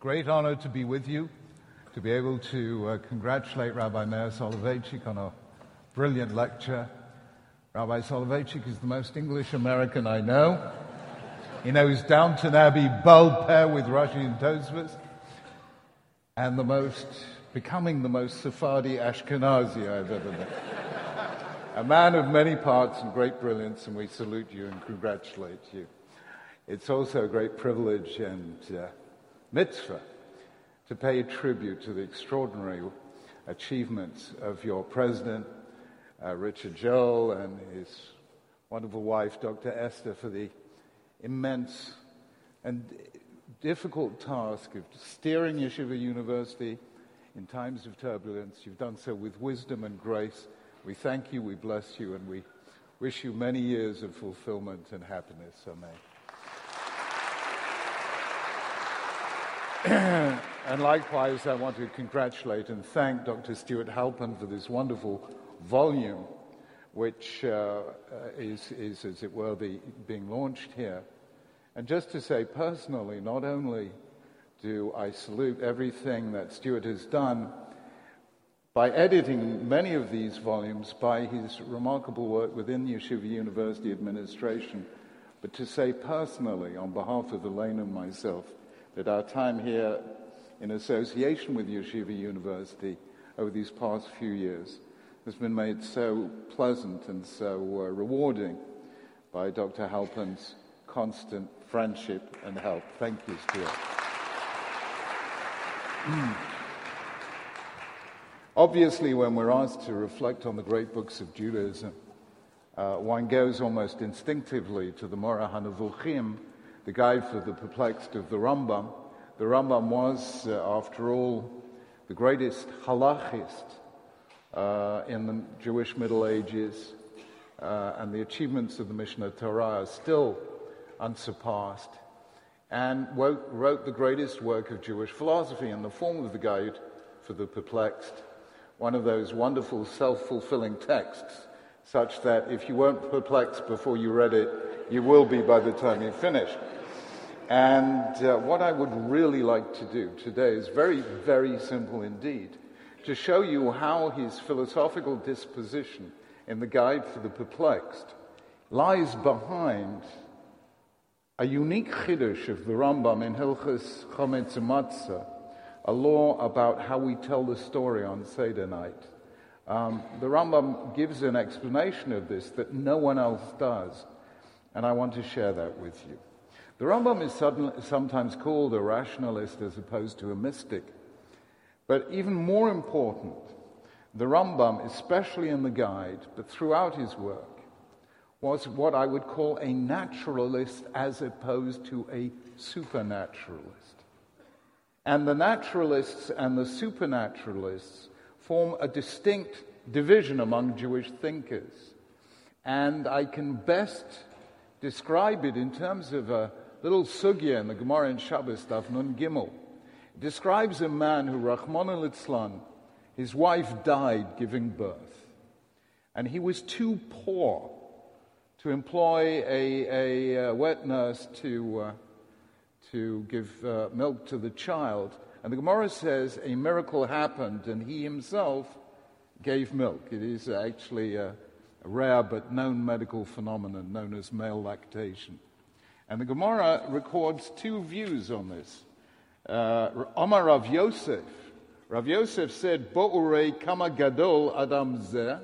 great honor to be with you, to be able to uh, congratulate Rabbi Meir Soloveitchik on a brilliant lecture. Rabbi Soloveitchik is the most English American I know. He knows Downton Abbey Baal Peh with Rashi and Tosfos, and the most, becoming the most Sephardi Ashkenazi I've ever met. a man of many parts and great brilliance, and we salute you and congratulate you. It's also a great privilege and uh, mitzvah to pay tribute to the extraordinary achievements of your president, uh, Richard Joel, and his wonderful wife, Dr. Esther, for the immense and difficult task of steering Yeshiva University in times of turbulence. You've done so with wisdom and grace. We thank you, we bless you, and we wish you many years of fulfillment and happiness. Amen. And likewise, I want to congratulate and thank Dr. Stuart Halpern for this wonderful volume, which uh, is, is, as it were, being launched here. And just to say personally, not only do I salute everything that Stuart has done by editing many of these volumes by his remarkable work within the Yeshiva University administration, but to say personally, on behalf of Elaine and myself, that our time here in association with Yeshiva University over these past few years has been made so pleasant and so uh, rewarding by Dr. Halpern's constant friendship and help. Thank you, Stuart. Obviously, when we're asked to reflect on the great books of Judaism, uh, one goes almost instinctively to the Moreh HaNevuchim, the guide for the perplexed of the Rambam. The Rambam was, uh, after all, the greatest halachist uh, in the Jewish Middle Ages, uh, and the achievements of the Mishneh Torah are still unsurpassed, and wrote, wrote the greatest work of Jewish philosophy in the form of the guide for the perplexed, one of those wonderful self fulfilling texts, such that if you weren't perplexed before you read it, you will be by the time you finish. And uh, what I would really like to do today is very, very simple indeed to show you how his philosophical disposition in the Guide for the Perplexed lies behind a unique chiddush of the Rambam in Hilchas Chometz Matzah, a law about how we tell the story on Seder night. Um, the Rambam gives an explanation of this that no one else does, and I want to share that with you. The Rambam is suddenly, sometimes called a rationalist as opposed to a mystic. But even more important, the Rambam, especially in the guide, but throughout his work, was what I would call a naturalist as opposed to a supernaturalist. And the naturalists and the supernaturalists form a distinct division among Jewish thinkers. And I can best describe it in terms of a little sugya in the Gemara in Shabbos, Daf Nun Gimel. It describes a man who, Rahman al his wife died giving birth. And he was too poor to employ a, a, a wet nurse to, uh, to give uh, milk to the child. And the Gemara says a miracle happened and he himself gave milk. It is actually a, a rare but known medical phenomenon known as male lactation. And the Gemara records two views on this. Uh, Omar Rav Yosef. Rav Yosef said, Bo'urei kama gadol adam zeh,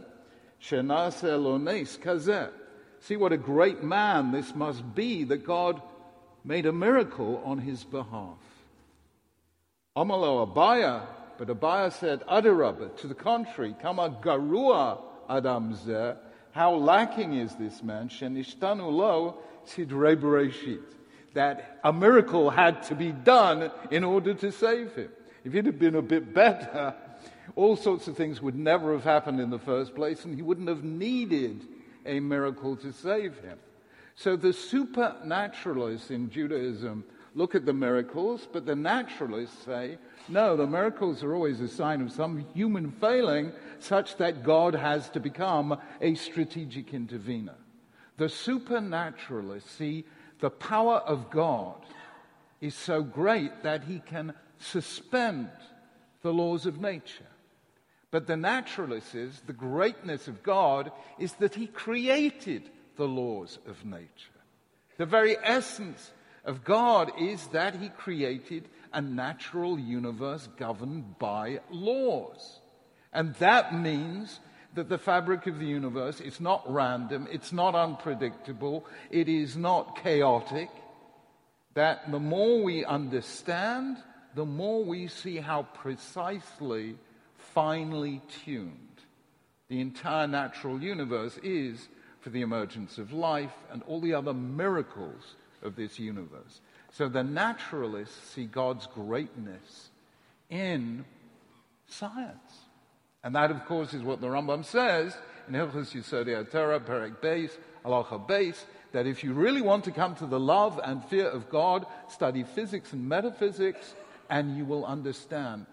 shenase lones kazeh. See what a great man this must be that God made a miracle on his behalf. Amalo Abaya, but Abaya said, Adarabba, to the contrary, kama garua adam zeh, how lacking is this man, shenishtanu lo, Sidrei Bereshit, that a miracle had to be done in order to save him. If it had been a bit better, all sorts of things would never have happened in the first place, and he wouldn't have needed a miracle to save him. So the supernaturalists in Judaism look at the miracles, but the naturalists say, no, the miracles are always a sign of some human failing such that God has to become a strategic intervener. The supernaturalists see the power of God is so great that he can suspend the laws of nature. But the naturalist says the greatness of God is that he created the laws of nature. The very essence of God is that he created a natural universe governed by laws. And that means that the fabric of the universe is not random, it's not unpredictable, it is not chaotic. That the more we understand, the more we see how precisely, finely tuned the entire natural universe is for the emergence of life and all the other miracles of this universe. So the naturalists see God's greatness in science. And that, of course, is what the Rambam says in Hilchos Yisodei Torah, Perek Beis, Halacha Beis, that if you really want to come to the love and fear of God, study physics and metaphysics, and you will understand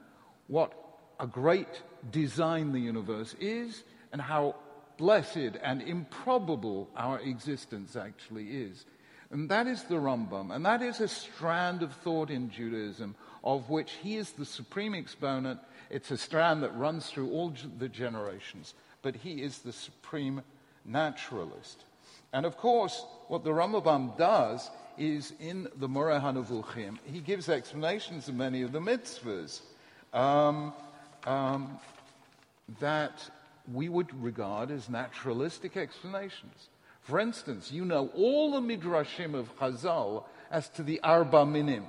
what a great design the universe is and how blessed and improbable our existence actually is. And that is the Rambam. And that is a strand of thought in Judaism of which he is the supreme exponent. It's a strand that runs through all the generations. But he is the supreme naturalist. And of course, what the Rambam does is in the Moreh HaNevuchim, he gives explanations of many of the mitzvahs um, um, that we would regard as naturalistic explanations. For instance, you know all the midrashim of Chazal as to the arba minim.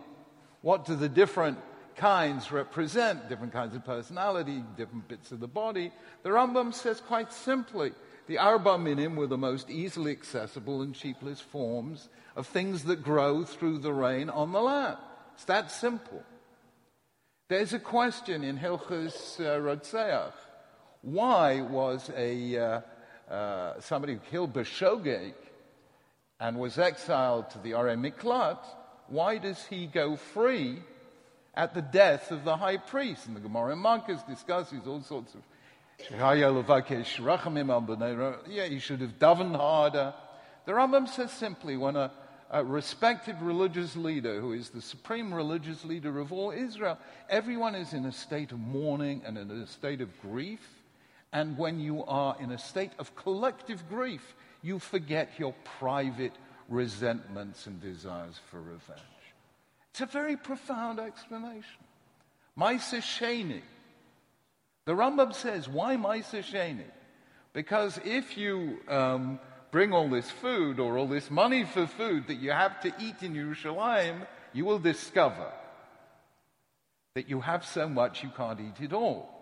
What do the different kinds represent? Different kinds of personality, different bits of the body. The Rambam says quite simply, the arba minim were the most easily accessible and cheapest forms of things that grow through the rain on the land. It's that simple. There's a question in Hilchus uh, Rotzeach. Why was a uh, uh, somebody who killed Beshogeg and was exiled to the Arei Miklat, why does he go free at the death of the high priest? And the Gemara Makkos discusses all sorts of. Yeah, he should have davened harder. The Rambam says simply when a, a respected religious leader, who is the supreme religious leader of all Israel, everyone is in a state of mourning and in a state of grief. And when you are in a state of collective grief, you forget your private resentments and desires for revenge. It's a very profound explanation. Maaser Sheni. The Rambam says, why Maaser Sheni? Because if you um, bring all this food or all this money for food that you have to eat in Yerushalayim, you will discover that you have so much you can't eat it all.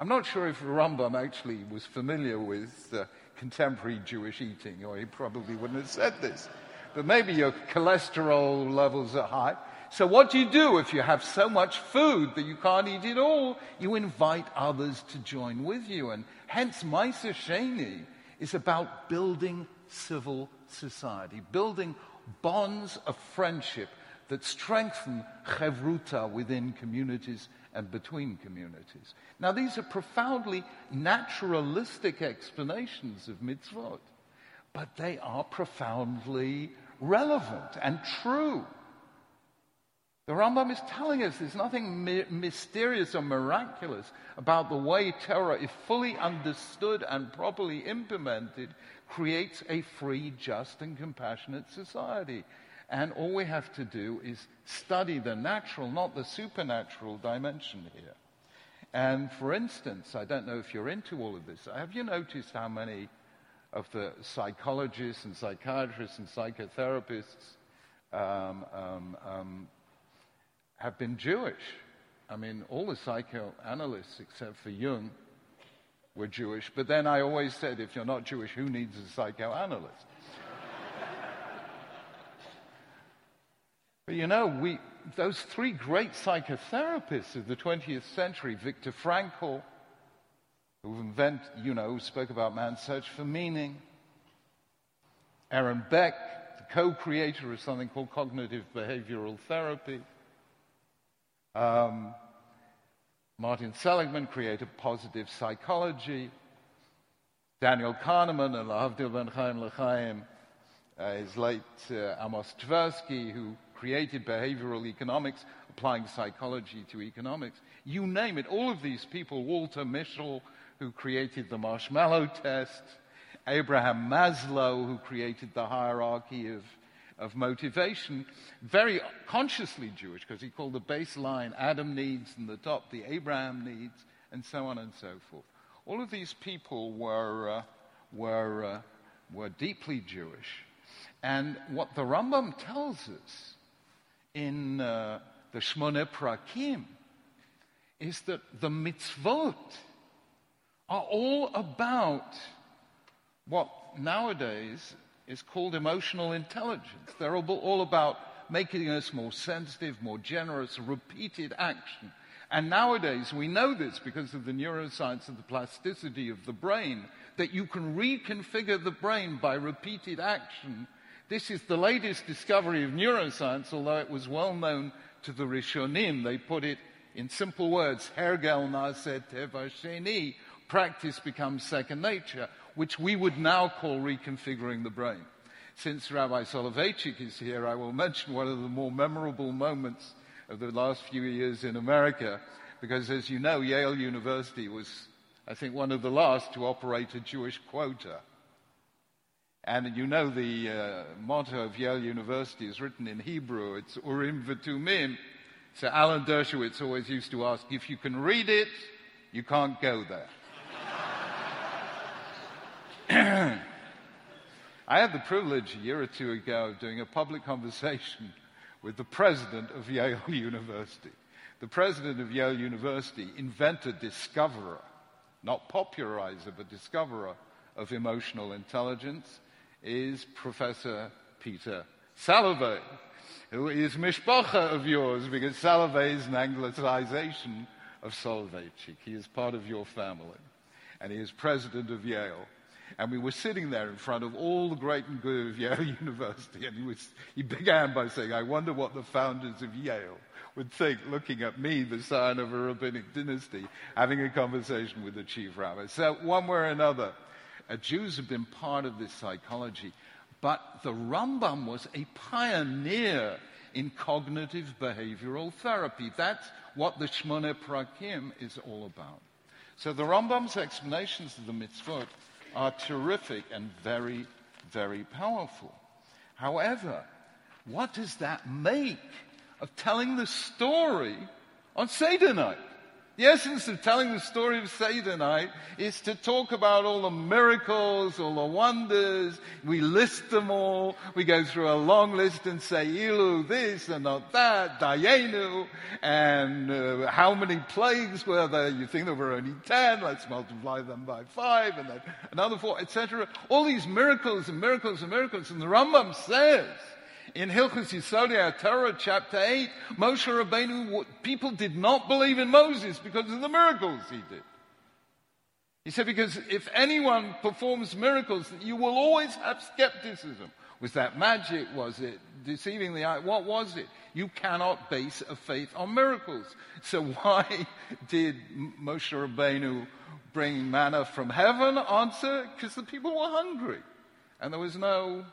I'm not sure if Rambam actually was familiar with uh, contemporary Jewish eating, or he probably wouldn't have said this. But maybe your cholesterol levels are high. So what do you do if you have so much food that you can't eat it all? You invite others to join with you. And hence, Maaser Sheni is about building civil society, building bonds of friendship that strengthen chevruta within communities and between communities. Now, these are profoundly naturalistic explanations of mitzvot, but they are profoundly relevant and true. The Rambam is telling us there's nothing mi- mysterious or miraculous about the way Torah, if fully understood and properly implemented, creates a free, just, and compassionate society. And all we have to do is study the natural, not the supernatural dimension here. And for instance, I don't know if you're into all of this, have you noticed how many of the psychologists and psychiatrists and psychotherapists um, um, um, have been Jewish? I mean, all the psychoanalysts except for Jung were Jewish, but then I always said, if you're not Jewish, who needs a psychoanalyst? But you know, we, those three great psychotherapists of the 20th century, Viktor Frankl, who invent, you know, spoke about man's search for meaning, Aaron Beck, the co-creator of something called cognitive behavioral therapy, um, Martin Seligman created positive psychology, Daniel Kahneman and Lahavdil ben Chaim Lechaim, uh, his late uh, Amos Tversky, who created behavioral economics, applying psychology to economics. You name it. All of these people, Walter Mischel, who created the marshmallow test, Abraham Maslow, who created the hierarchy of, of motivation, very consciously Jewish, because he called the baseline Adam needs and the top the Abraham needs, and so on and so forth. All of these people were, uh, were, uh, were deeply Jewish. And what the Rambam tells us in uh, the Shmone Prakim is that the mitzvot are all about what nowadays is called emotional intelligence. They're all about making us more sensitive, more generous, repeated action. And nowadays, we know this because of the neuroscience of the plasticity of the brain, that you can reconfigure the brain by repeated action. This is the latest discovery of neuroscience, although it was well known to the Rishonim. They put it in simple words, Hergel Naset Teva Sheni, practice becomes second nature, which we would now call reconfiguring the brain. Since Rabbi Soloveitchik is here, I will mention one of the more memorable moments of the last few years in America, because as you know, Yale University was, I think, one of the last to operate a Jewish quota. And you know the uh, motto of Yale University is written in Hebrew. It's Urim V'Tumim. So Alan Dershowitz always used to ask, if you can read it, you can't go there. I had the privilege a year or two ago of doing a public conversation with the president of Yale University. The president of Yale University, inventor, discoverer, not popularizer, but discoverer of emotional intelligence, is Professor Peter Salovey, who is mishpacha of yours because Salovey is an anglicization of Soloveitchik. He is part of your family. And he is president of Yale. And we were sitting there in front of all the great and good of Yale University, and he, was, he began by saying, I wonder what the founders of Yale would think looking at me, the son of a rabbinic dynasty, having a conversation with the chief rabbi. So, one way or another, uh, Jews have been part of this psychology, but the Rambam was a pioneer in cognitive behavioral therapy. That's what the Shmone Prakim is all about. So the Rambam's explanations of the mitzvot are terrific and very, very powerful. However, what does that make of telling the story on Seder night? The essence of telling the story of night is to talk about all the miracles, all the wonders. We list them all. We go through a long list and say, Ilu, this and not that, Dayenu, and uh, how many plagues were there? You think there were only ten. Let's multiply them by five, and then another four, etc. All these miracles and miracles and miracles. And the Rambam says, in Hilchus Yisodei Torah, chapter 8, Moshe Rabbeinu, people did not believe in Moses because of the miracles he did. He said, because if anyone performs miracles, you will always have skepticism. Was that magic? Was it deceiving the eye? What was it? You cannot base a faith on miracles. So why did Moshe Rabbeinu bring manna from heaven? Answer, because the people were hungry. And there was no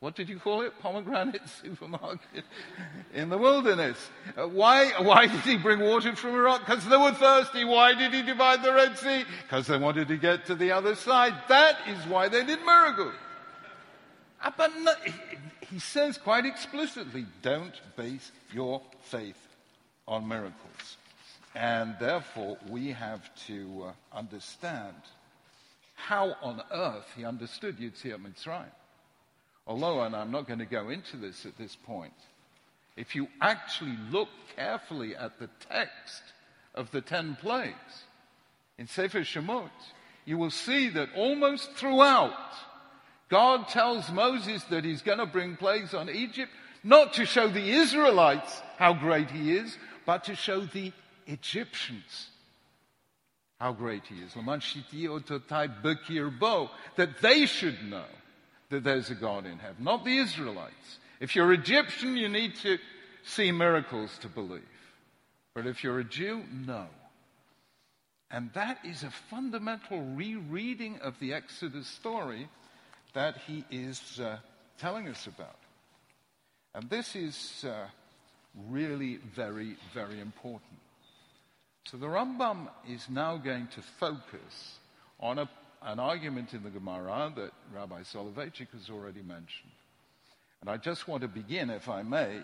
what did you call it? Pomegranate supermarket in the wilderness. Uh, why, why did he bring water from a rock? Because they were thirsty. Why did he divide the Red Sea? Because they wanted to get to the other side. That is why they did miracles. Uh, but no, he says quite explicitly, don't base your faith on miracles. And therefore, we have to uh, understand how on earth he understood Yetziat Mitzrayim. Although, and I'm not going to go into this at this point, if you actually look carefully at the text of the ten plagues in Sefer Shemot, you will see that almost throughout, God tells Moses that he's going to bring plagues on Egypt, not to show the Israelites how great he is, but to show the Egyptians how great he is. That they should know that there's a God in heaven, not the Israelites. If you're Egyptian, you need to see miracles to believe. But if you're a Jew, no. And that is a fundamental rereading of the Exodus story that he is uh, telling us about. And this is uh, really very, very important. So the Rambam is now going to focus on a, an argument in the Gemara that Rabbi Soloveitchik has already mentioned. And I just want to begin, if I may,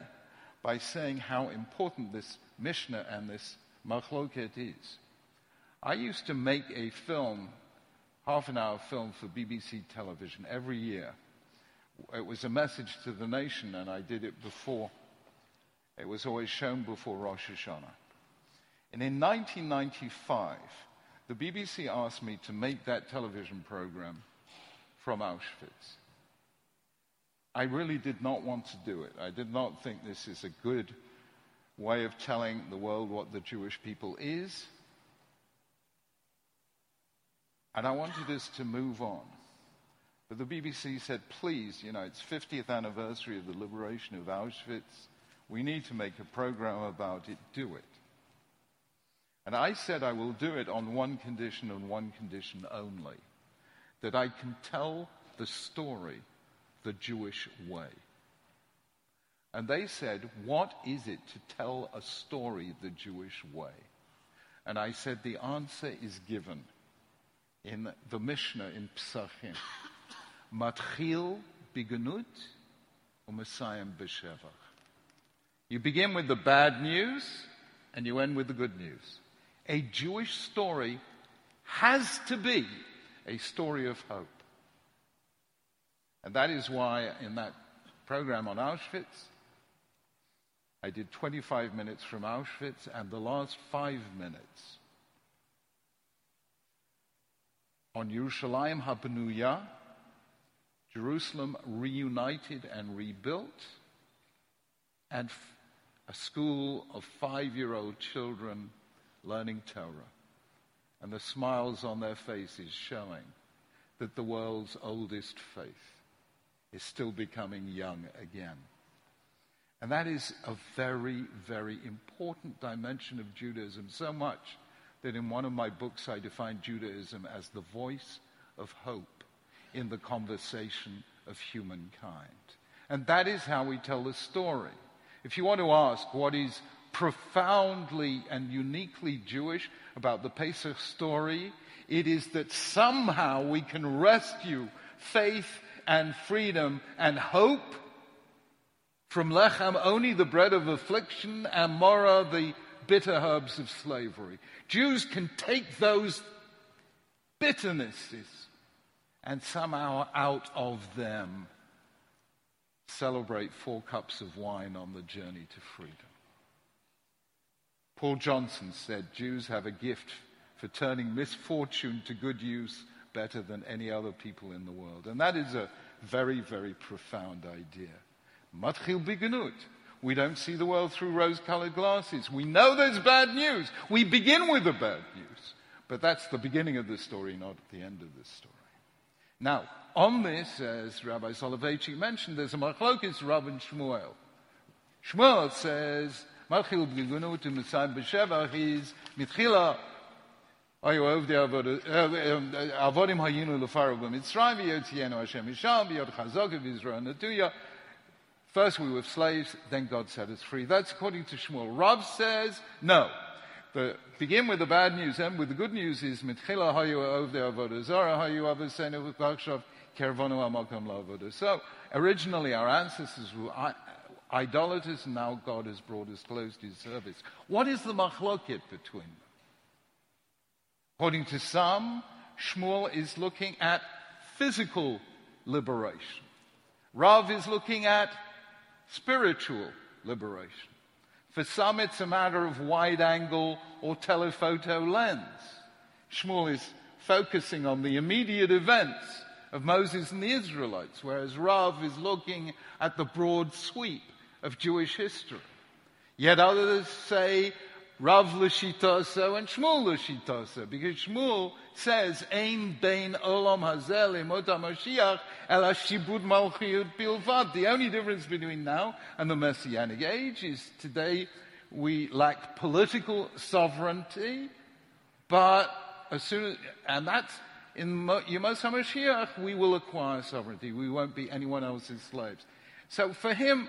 by saying how important this Mishnah and this Machloket is. I used to make a film, half an hour film for BBC television every year. It was a message to the nation, and I did it before. It was always shown before Rosh Hashanah. And in 1995, the BBC asked me to make that television program from Auschwitz. I really did not want to do it. I did not think this is a good way of telling the world what the Jewish people is. And I wanted us to move on. But the BBC said, please, you know, it's 50th anniversary of the liberation of Auschwitz. We need to make a program about it. Do it. And I said I will do it on one condition and one condition only that I can tell the story the Jewish way. And they said, What is it to tell a story the Jewish way? And I said, The answer is given in the Mishnah in Psachim. Matchil biganut u'mesayim b'shevach. You begin with the bad news and you end with the good news. A Jewish story has to be a story of hope. And that is why in that program on Auschwitz, I did 25 minutes from Auschwitz and the last five minutes on Yerushalayim HaBenuya, Jerusalem reunited and rebuilt, and a school of five year old children learning Torah. And the smiles on their faces showing that the world's oldest faith is still becoming young again. And that is a very, very important dimension of Judaism, so much that in one of my books I define Judaism as the voice of hope in the conversation of humankind. And that is how we tell the story. If you want to ask what is profoundly and uniquely Jewish about the Pesach story, it is that somehow we can rescue faith and freedom and hope from lechem, only the bread of affliction, and maror, the bitter herbs of slavery. Jews can take those bitternesses and somehow out of them celebrate four cups of wine on the journey to freedom. Paul Johnson said Jews have a gift for turning misfortune to good use better than any other people in the world. And that is a very, very profound idea. Matchil biganut. We don't see the world through rose colored glasses. We know there's bad news. We begin with the bad news. But that's the beginning of the story, not the end of the story. Now, on this, as Rabbi Soloveitchik mentioned, there's a machlokes Rav and Shmuel. Shmuel says, Matchil biganut in Messiah B'Shevach is mitchila היו עובדי עבודים היינו לפרעה במצרים ויוציאנו השם משם ביד חזקה ויזרוע נטויה. First we were slaves, then God set us free. That's according to Shmuel. Rav says, no. The, begin with the bad news, and with the good news is, mitchila hayu ovde avodah zara hayu avosenu v'achshav kervonu amakam lavodah. So, originally our ancestors were idolaters, and now God has brought us close to his service. What is the machloket between them? According to some, Shmuel is looking at physical liberation. Rav is looking at spiritual liberation. For some, it's a matter of wide angle or telephoto lens. Shmuel is focusing on the immediate events of Moses and the Israelites, whereas Rav is looking at the broad sweep of Jewish history. Yet others say Rav l'shitasa and Shmuel l'shitasa, because Shmuel says, "Ein bein olam hazel imot Mashiach el shibud malchiyut bilvad." The only difference between now and the Messianic age is today we lack political sovereignty, but as soon as, and that's in Yemos HaMashiach, we will acquire sovereignty. We won't be anyone else's slaves. So for him,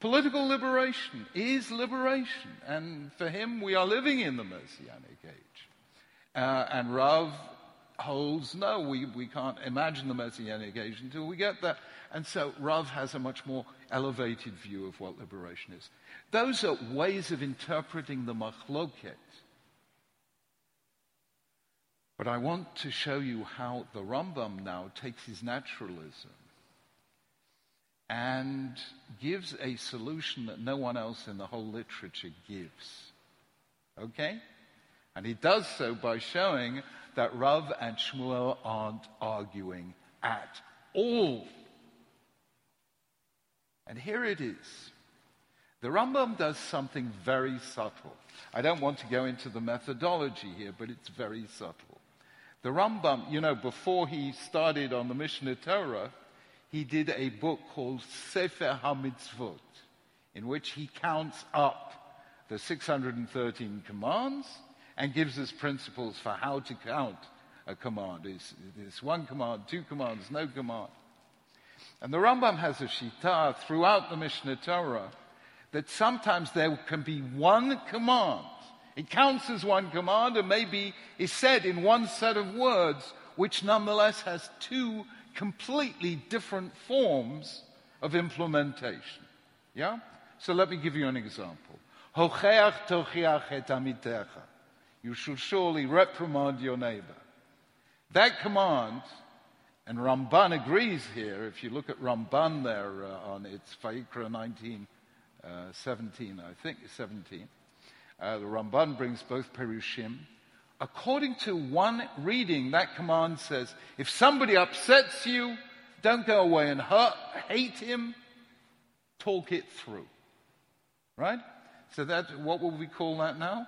Political liberation is liberation, and for him, we are living in the Messianic age. Uh, and Rav holds no, we, we can't imagine the Messianic age until we get there. And so Rav has a much more elevated view of what liberation is. Those are ways of interpreting the machloket. But I want to show you how the Rambam now takes his naturalism and gives a solution that no one else in the whole literature gives. Okay? And he does so by showing that Rav and Shmuel aren't arguing at all. And here it is. The Rambam does something very subtle. I don't want to go into the methodology here, but it's very subtle. The Rambam, you know, before he started on the Mishneh Torah, he did a book called Sefer HaMitzvot, in which he counts up the 613 commands and gives us principles for how to count a command. Is this one command, two commands, no command? And the Rambam has a shita throughout the Mishneh Torah that sometimes there can be one command. It counts as one command and maybe is said in one set of words, which nonetheless has two completely different forms of implementation. Yeah? So let me give you an example. You should surely reprimand your neighbor. That command, and Ramban agrees here, if you look at Ramban there uh, on its Vayikra 19, uh, 17, I think 17, uh, the Ramban brings both Perushim. According to one reading, that command says, if somebody upsets you, don't go away and hurt, hate him, talk it through. Right? So that, what will we call that now?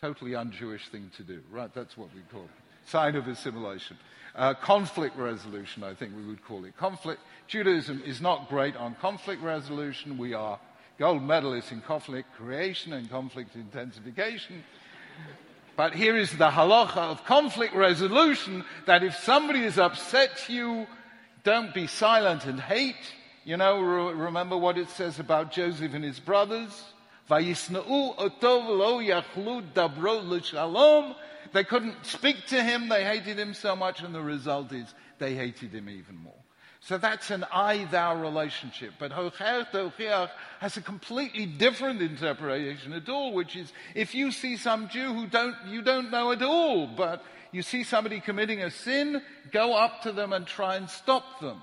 Totally un-Jewish thing to do. Right? That's what we call it. Sign of assimilation. Uh, conflict resolution, I think we would call it. Conflict. Judaism is not great on conflict resolution. We are gold medalists in conflict creation and conflict intensification. But here is the halacha of conflict resolution that if somebody has upset you, don't be silent and hate. You know, re- remember what it says about Joseph and his brothers? They couldn't speak to him, they hated him so much, and the result is they hated him even more. So that's an I thou relationship. But Hocheach Tochiach has a completely different interpretation at all, which is if you see some Jew who don't, you don't know at all, but you see somebody committing a sin, go up to them and try and stop them.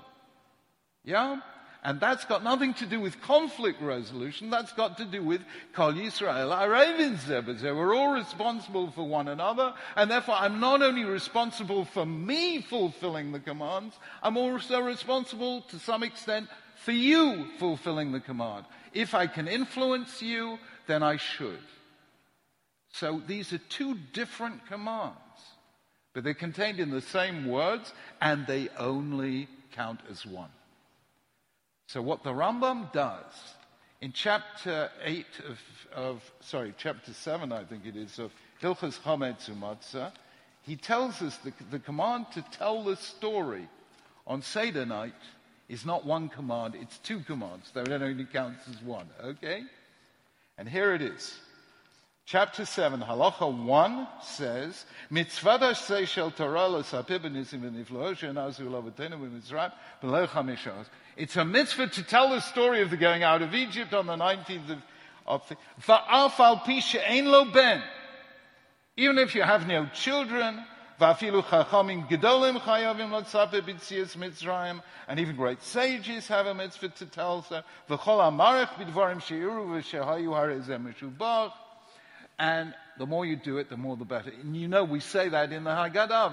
Yeah? And that's got nothing to do with conflict resolution. That's got to do with Kol Yisrael Arevin Zebazeh. We're all responsible for one another. And therefore, I'm not only responsible for me fulfilling the commands, I'm also responsible to some extent for you fulfilling the command. If I can influence you, then I should. So these are two different commands, but they're contained in the same words and they only count as one. So, what the Rambam does in chapter 8 of, of sorry, chapter 7, I think it is, of Hilchas Chametz Umatzah, he tells us the, the command to tell the story on Seder night is not one command, it's two commands. That only counts as one, okay? And here it is. Chapter 7, Halacha 1 says, Mitzvah shel Torah l'sapeh b'nisim v'nifloh she'nazu l'avotenu b'mitzrayim. It's a mitzvah to tell the story of the going out of Egypt on the 19th of, of the, Va'af al ein lo ben. Even if you have no children, Va'afilu chachamim gedolim chayavim l'tzape b'tzias mitzrayim, and even great sages have a mitzvah to tell so. V'chol amarech b'dvarim she'iru v'shehayu harezem meshubach. And the more you do it, the more the better. And you know, we say that in the Haggadah,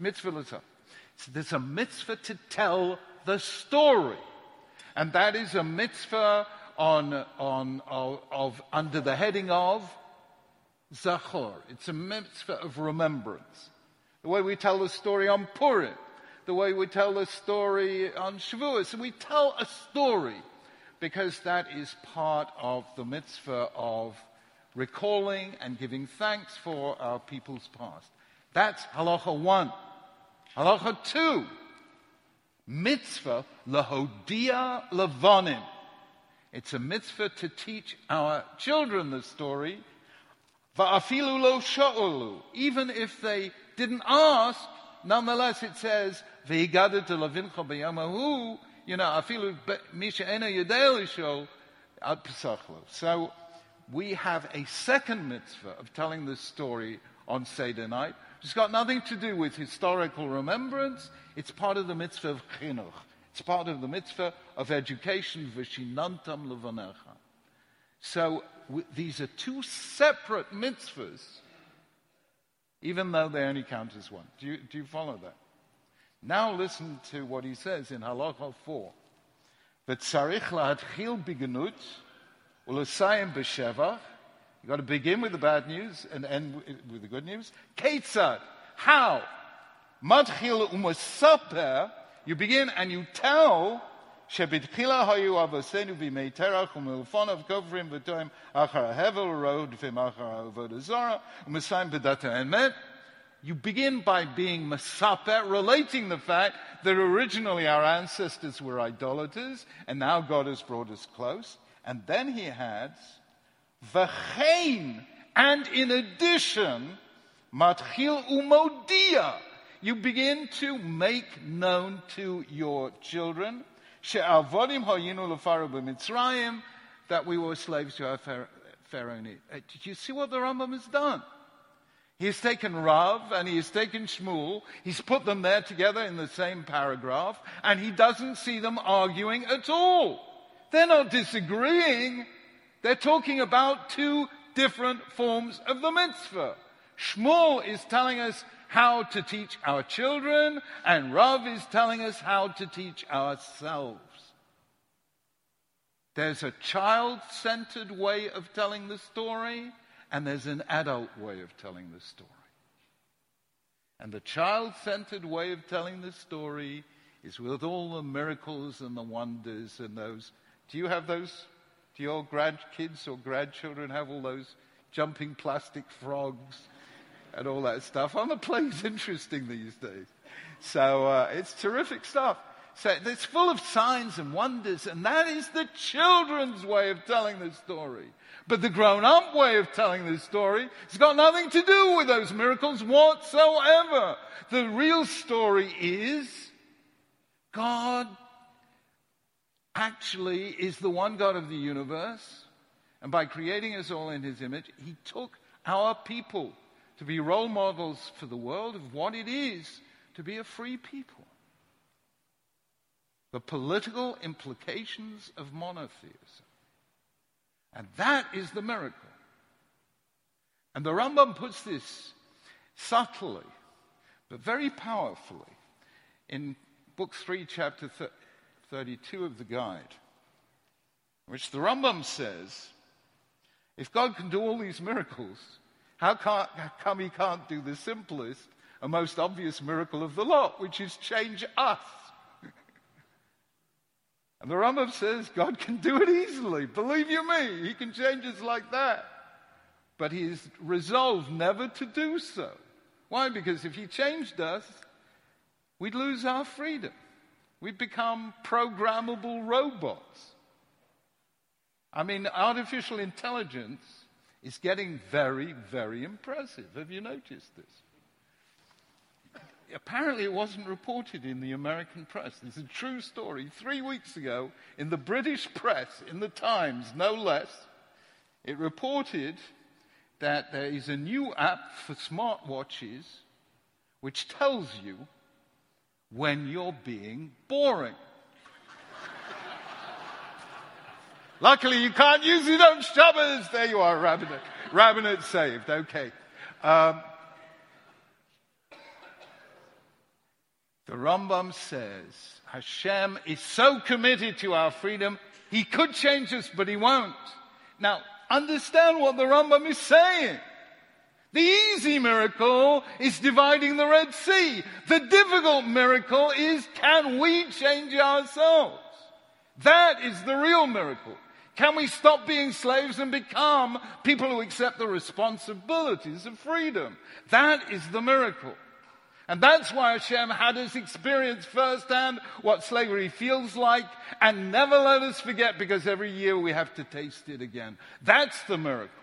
mitzvah There's a mitzvah to tell the story. And that is a mitzvah on, on, of, of, under the heading of Zachor. It's a mitzvah of remembrance. The way we tell the story on Purim, the way we tell the story on Shavuos. We tell a story because that is part of the mitzvah of recalling and giving thanks for our people's past. That's halacha one. Halacha two. mitzvah lahodia lavonim. It's a mitzvah to teach our children the story. Va'afilu lo sha'ulu. Even if they didn't ask, nonetheless it says, Ve'igadu to lavincha b'yamahu, you know, afilu misha ena yedei lishol ad pesachlo. So we have a second mitzvah of telling this story on Seder night. It's got nothing to do with historical remembrance. It's part of the mitzvah of chinuch. It's part of the mitzvah of education, v'shinantam levanecha. So w- these are two separate mitzvahs, even though they only count as one. Do you, do you follow that? Now listen to what he says in Halacha 4. V'tzarich la'atchil bigenut u'l'sayim b'shevach You've got to begin with the bad news and end with the good news. Ketzad. How? Matchil umasaper. You begin and you tell שבתחילה היו אבותינו בימי תרח ומלפוניו כופרים ותוהם אחר ההבל רודפים אחר העבוד הזרה ומסיים בדת האמת. You begin by being masaper, relating the fact that originally our ancestors were idolaters and now God has brought us close. And then he adds, V'chein, and in addition, matchil umodia, you begin to make known to your children, she'avodim hayinu lefaru b'mitzrayim, that we were slaves to our Pharaoh. Uh, did you see what the Rambam has done? He's taken Rav and he has taken Shmuel. He's put them there together in the same paragraph and he doesn't see them arguing at all. They're not disagreeing. They're talking about two different forms of the mitzvah. Shmuel is telling us how to teach our children, and Rav is telling us how to teach ourselves. There's a child centered way of telling the story, and there's an adult way of telling the story. And the child centered way of telling the story is with all the miracles and the wonders and those. Do you have those do your grandkids or grandchildren have all those jumping plastic frogs and all that stuff? On the plane's interesting these days. So uh, it's terrific stuff. So it's full of signs and wonders, and that is the children's way of telling the story. But the grown up way of telling the story has got nothing to do with those miracles whatsoever. The real story is God actually is the one God of the universe. And by creating us all in his image, he took our people to be role models for the world of what it is to be a free people. The political implications of monotheism. And that is the miracle. And the Rambam puts this subtly, but very powerfully in Book 3, Chapter 32 of the guide, which the Rambam says if God can do all these miracles, how, how come he can't do the simplest and most obvious miracle of the lot, which is change us? And the Rambam says God can do it easily. Believe you me, he can change us like that. But he is resolved never to do so. Why? Because if he changed us, we'd lose our freedom. We'd become programmable robots. I mean, artificial intelligence is getting very, very impressive. Have you noticed this? Apparently, it wasn't reported in the American press. This is a true story. Three weeks ago, in the British press, in the Times, no less, it reported that there is a new app for smartwatches which tells you when you're being boring. Luckily, you can't use it on Shabbos. There you are, Rabbinate. Rabbinate saved. Okay. Um, the Rambam says Hashem is so committed to our freedom, he could change us, but he won't. Now, understand what the Rambam is saying. The easy miracle is dividing the Red Sea. The difficult miracle is can we change ourselves? That is the real miracle. Can we stop being slaves and become people who accept the responsibilities of freedom? That is the miracle. And that's why Hashem had us experience firsthand what slavery feels like and never let us forget because every year we have to taste it again. That's the miracle.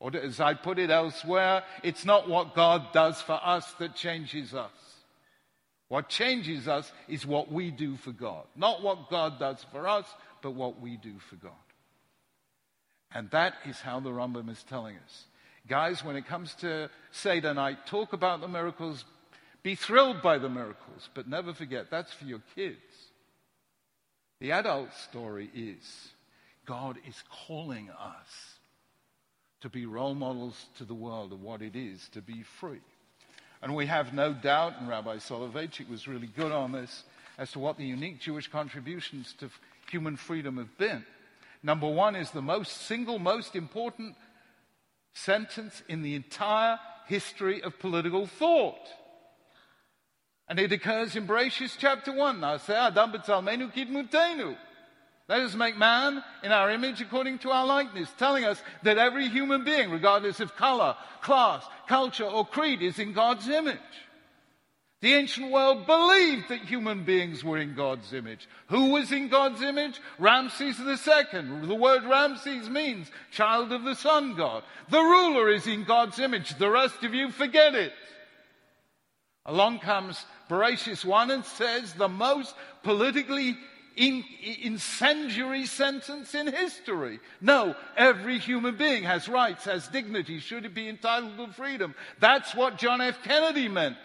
Or as I put it elsewhere, it's not what God does for us that changes us. What changes us is what we do for God. Not what God does for us, but what we do for God. And that is how the Rambam is telling us. Guys, when it comes to Seder night, talk about the miracles, be thrilled by the miracles, but never forget that's for your kids. The adult story is God is calling us to be role models to the world of what it is to be free. And we have no doubt, and Rabbi Soloveitchik was really good on this, as to what the unique Jewish contributions to human freedom have been. Number one is the most single most important sentence in the entire history of political thought. And it occurs in Bereshit chapter 1. Now say ah, Adam b'tzalmenu kidmutenu. Let us make man in our image according to our likeness, telling us that every human being, regardless of color, class, culture, or creed, is in God's image. The ancient world believed that human beings were in God's image. Who was in God's image? Ramses II. The word Ramses means child of the sun god. The ruler is in God's image. The rest of you forget it. Along comes Bereshit 1 and says the most politically in, incendiary sentence in history. No, every human being has rights, has dignity, should be entitled to freedom. That's what John F. Kennedy meant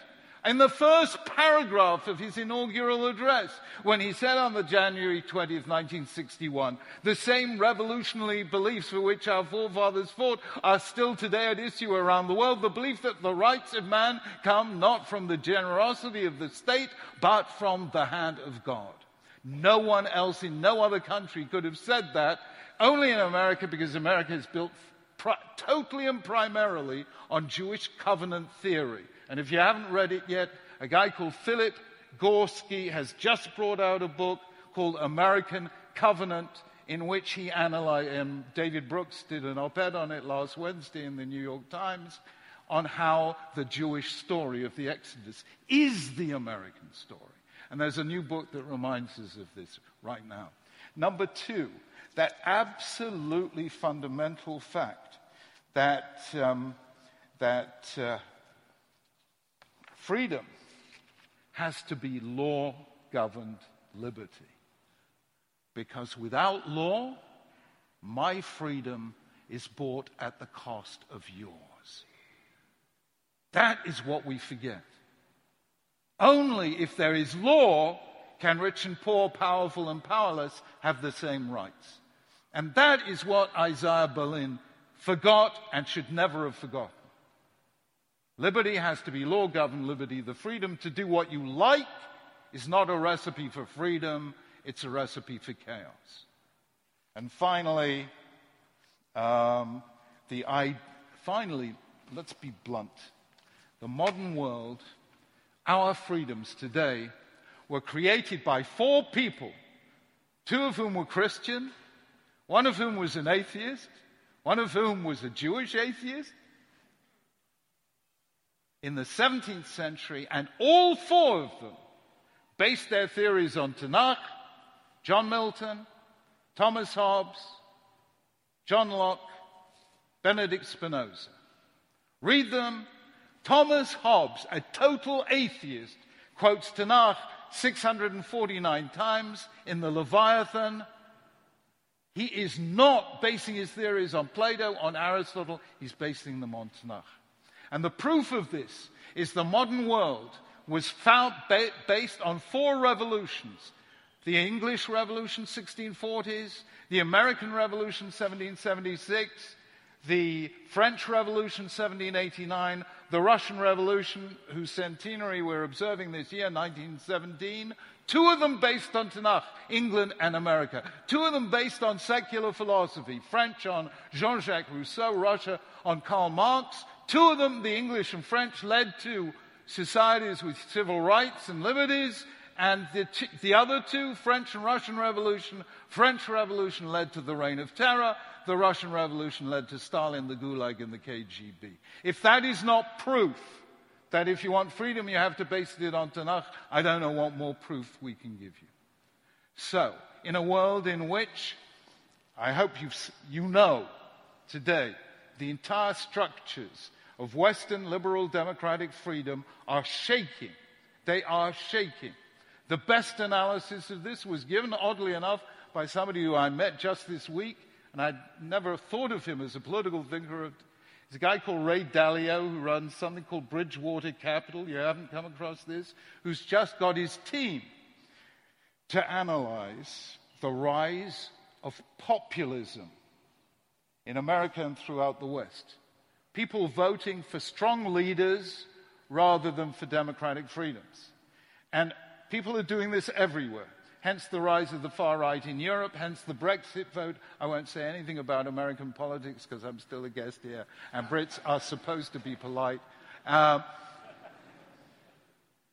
in the first paragraph of his inaugural address, when he said on the January 20th, 1961, the same revolutionary beliefs for which our forefathers fought are still today at issue around the world. The belief that the rights of man come not from the generosity of the state, but from the hand of God. No one else in no other country could have said that, only in America because America is built totally and primarily on Jewish covenant theory. And if you haven't read it yet, a guy called Philip Gorski has just brought out a book called American Covenant, in which he analyzed, and um, David Brooks did an op ed on it last Wednesday in the New York Times, on how the Jewish story of the Exodus is the American story. And there's a new book that reminds us of this right now. Number two, that absolutely fundamental fact that, um, that uh, Freedom has to be law governed liberty. Because without law, my freedom is bought at the cost of yours. That is what we forget. Only if there is law can rich and poor, powerful and powerless have the same rights. And that is what Isaiah Berlin forgot and should never have forgotten. Liberty has to be law governed liberty. The freedom to do what you like is not a recipe for freedom, it's a recipe for chaos. And finally, um, the I, finally, let's be blunt. The modern world, our freedoms today, were created by four people, two of whom were Christian, one of whom was an atheist, one of whom was a Jewish atheist, in the 17th century, and all four of them based their theories on Tanakh, John Milton, Thomas Hobbes, John Locke, Benedict Spinoza. Read them. Thomas Hobbes, a total atheist, quotes Tanakh 649 times in the Leviathan. He is not basing his theories on Plato, on Aristotle, he's basing them on Tanakh. And the proof of this is the modern world was found ba- based on four revolutions. The English Revolution, 1640s, the American Revolution, 1776, the French Revolution, 1789, the Russian Revolution, whose centenary we're observing this year, 1917, two of them based on Tanakh, England and America, two of them based on secular philosophy, French on Jean Jacques Rousseau, Russia on Karl Marx, Two of them, the English and French, led to societies with civil rights and liberties, and the, t- the other two, French and Russian Revolution, French Revolution led to the Reign of Terror, the Russian Revolution led to Stalin, the Gulag, and the KGB. If that is not proof that if you want freedom, you have to base it on Tanakh. I don't know what more proof we can give you. So, in a world in which I hope you you know today the entire structures of Western liberal democratic freedom are shaking. They are shaking. The best analysis of this was given, oddly enough, by somebody who I met just this week, and I'd never thought of him as a political thinker. He's a guy called Ray Dalio who runs something called Bridgewater Capital. You haven't come across this? Who's just got his team to analyze the rise of populism in America and throughout the West. People voting for strong leaders rather than for democratic freedoms. And people are doing this everywhere. Hence the rise of the far right in Europe, hence the Brexit vote. I won't say anything about American politics because I'm still a guest here, and Brits are supposed to be polite. Uh,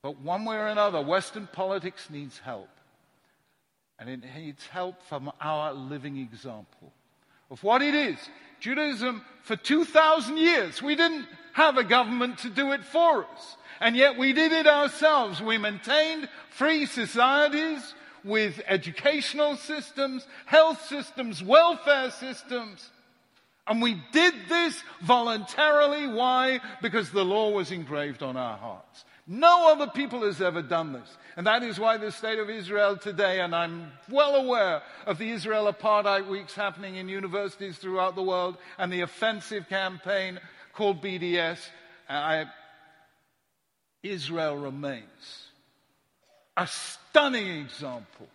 but one way or another, Western politics needs help. And it needs help from our living example of what it is. Judaism, for 2,000 years, we didn't have a government to do it for us. And yet we did it ourselves. We maintained free societies with educational systems, health systems, welfare systems. And we did this voluntarily. Why? Because the law was engraved on our hearts. No other people has ever done this. And that is why the state of Israel today, and I'm well aware of the Israel apartheid weeks happening in universities throughout the world and the offensive campaign called BDS, uh, I, Israel remains a stunning example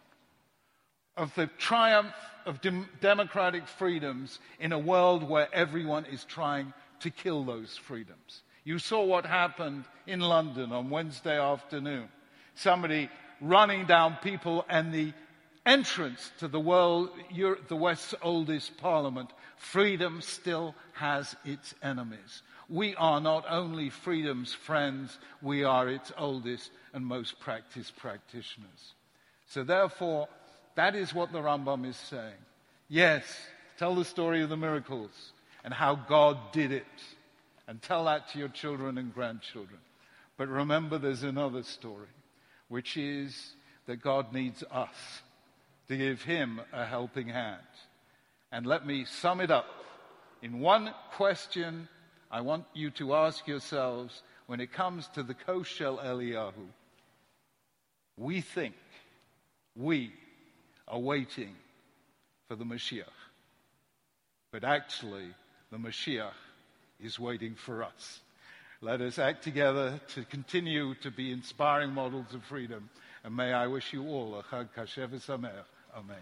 of the triumph of dem- democratic freedoms in a world where everyone is trying to kill those freedoms. You saw what happened in London on Wednesday afternoon. Somebody running down people and the entrance to the world, the West's oldest parliament. Freedom still has its enemies. We are not only freedom's friends, we are its oldest and most practiced practitioners. So therefore, that is what the Rambam is saying. Yes, tell the story of the miracles and how God did it and tell that to your children and grandchildren. But remember, there's another story, which is that God needs us to give Him a helping hand. And let me sum it up in one question I want you to ask yourselves when it comes to the Kos shel Eliyahu. We think we are waiting for the Mashiach. But actually, the Mashiach is waiting for us. Let us act together to continue to be inspiring models of freedom. And may I wish you all a Chag Kasher V'Sameach. Amen.